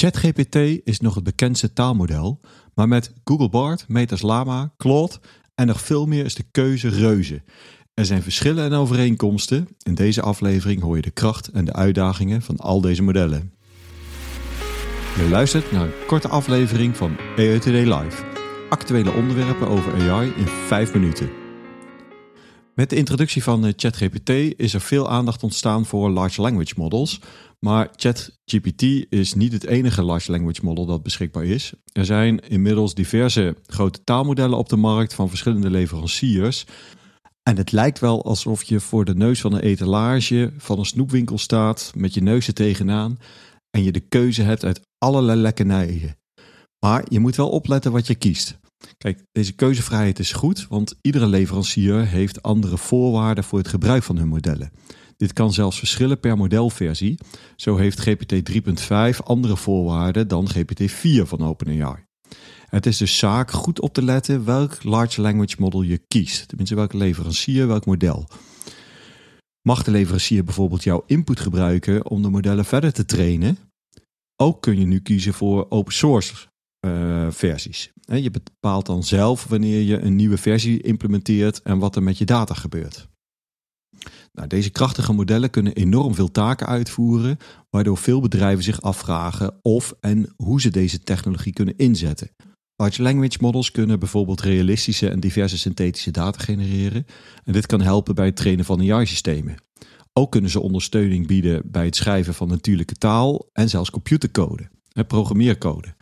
ChatGPT is nog het bekendste taalmodel, maar met Google Bard, Metas Lama, Claude en nog veel meer is de keuze reuze. Er zijn verschillen en overeenkomsten. In deze aflevering hoor je de kracht en de uitdagingen van al deze modellen. Je luistert naar een korte aflevering van Today Live. Actuele onderwerpen over AI in 5 minuten. Met de introductie van eh, ChatGPT is er veel aandacht ontstaan voor large language models. Maar ChatGPT is niet het enige large language model dat beschikbaar is. Er zijn inmiddels diverse grote taalmodellen op de markt van verschillende leveranciers. En het lijkt wel alsof je voor de neus van een etalage van een snoepwinkel staat met je neus er tegenaan en je de keuze hebt uit allerlei lekkernijen. Maar je moet wel opletten wat je kiest. Kijk, deze keuzevrijheid is goed, want iedere leverancier heeft andere voorwaarden voor het gebruik van hun modellen. Dit kan zelfs verschillen per modelversie. Zo heeft GPT 3.5 andere voorwaarden dan GPT 4 van OpenAI. Het is dus zaak goed op te letten welk large language model je kiest. Tenminste, welke leverancier, welk model. Mag de leverancier bijvoorbeeld jouw input gebruiken om de modellen verder te trainen? Ook kun je nu kiezen voor open source uh, versies. Je bepaalt dan zelf wanneer je een nieuwe versie implementeert en wat er met je data gebeurt. Nou, deze krachtige modellen kunnen enorm veel taken uitvoeren, waardoor veel bedrijven zich afvragen of en hoe ze deze technologie kunnen inzetten. Large language models kunnen bijvoorbeeld realistische en diverse synthetische data genereren. En dit kan helpen bij het trainen van AI-systemen. Ook kunnen ze ondersteuning bieden bij het schrijven van natuurlijke taal en zelfs computercode en programmeercode.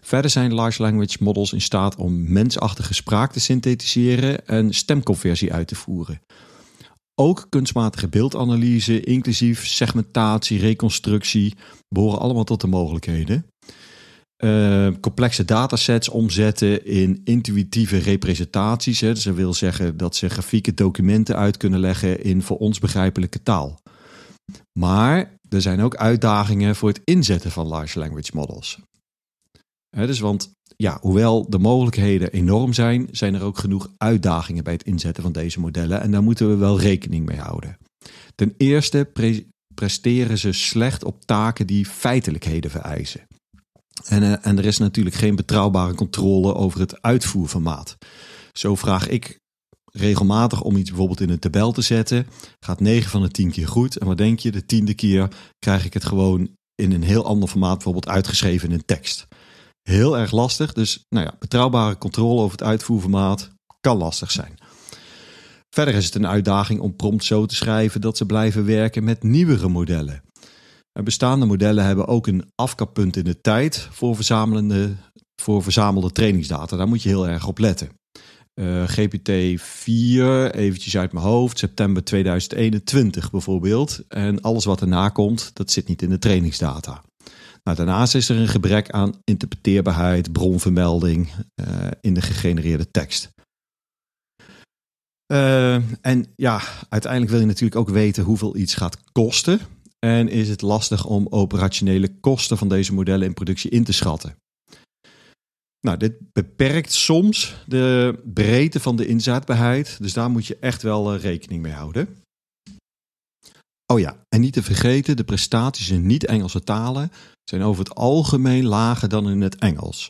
Verder zijn large language models in staat om mensachtige spraak te synthetiseren en stemconversie uit te voeren. Ook kunstmatige beeldanalyse, inclusief segmentatie, reconstructie, behoren allemaal tot de mogelijkheden. Uh, complexe datasets omzetten in intuïtieve representaties. Hè. Dus dat wil zeggen dat ze grafieke documenten uit kunnen leggen in voor ons begrijpelijke taal. Maar er zijn ook uitdagingen voor het inzetten van large language models. Dus want ja, hoewel de mogelijkheden enorm zijn, zijn er ook genoeg uitdagingen bij het inzetten van deze modellen. En daar moeten we wel rekening mee houden. Ten eerste presteren ze slecht op taken die feitelijkheden vereisen. En, uh, en er is natuurlijk geen betrouwbare controle over het uitvoerformaat. Zo vraag ik regelmatig om iets bijvoorbeeld in een tabel te zetten. Gaat 9 van de 10 keer goed. En wat denk je, de tiende keer krijg ik het gewoon in een heel ander formaat, bijvoorbeeld uitgeschreven in een tekst. Heel erg lastig. Dus nou ja, betrouwbare controle over het uitvoerformaat kan lastig zijn. Verder is het een uitdaging om prompt zo te schrijven dat ze blijven werken met nieuwere modellen. Bestaande modellen hebben ook een afkappunt in de tijd voor, verzamelende, voor verzamelde trainingsdata. Daar moet je heel erg op letten. Uh, GPT-4, eventjes uit mijn hoofd, september 2021 bijvoorbeeld. En alles wat erna komt, dat zit niet in de trainingsdata. Nou, daarnaast is er een gebrek aan interpreteerbaarheid, bronvermelding uh, in de gegenereerde tekst. Uh, en ja, uiteindelijk wil je natuurlijk ook weten hoeveel iets gaat kosten. En is het lastig om operationele kosten van deze modellen in productie in te schatten. Nou, dit beperkt soms de breedte van de inzetbaarheid. Dus daar moet je echt wel uh, rekening mee houden. Oh ja, en niet te vergeten, de prestaties in niet-Engelse talen zijn over het algemeen lager dan in het Engels.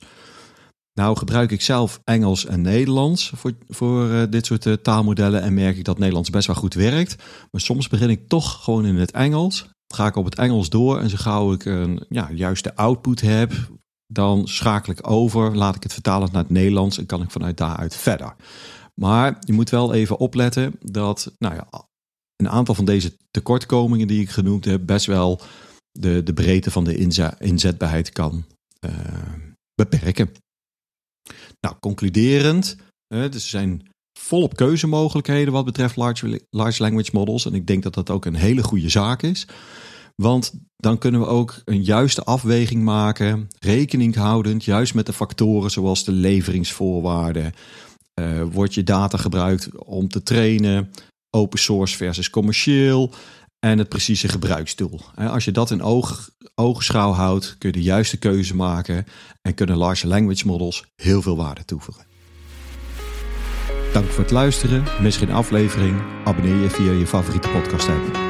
Nou gebruik ik zelf Engels en Nederlands voor, voor uh, dit soort uh, taalmodellen en merk ik dat Nederlands best wel goed werkt. Maar soms begin ik toch gewoon in het Engels. Ga ik op het Engels door en zo gauw ik een ja, juiste output heb, dan schakel ik over, laat ik het vertalen naar het Nederlands en kan ik vanuit daaruit verder. Maar je moet wel even opletten dat nou ja, een aantal van deze tekortkomingen die ik genoemd heb, best wel de, de breedte van de inzetbaarheid kan uh, beperken. Nou, concluderend, dus er zijn volop keuzemogelijkheden wat betreft large, large language models. En ik denk dat dat ook een hele goede zaak is. Want dan kunnen we ook een juiste afweging maken, rekening houdend, juist met de factoren zoals de leveringsvoorwaarden, Uh, wordt je data gebruikt om te trainen? Open source versus commercieel? En het precieze gebruiksdoel. Als je dat in oog, oogschouw houdt, kun je de juiste keuze maken en kunnen large language models heel veel waarde toevoegen. Dank voor het luisteren. Mis geen aflevering. Abonneer je via je favoriete podcast app.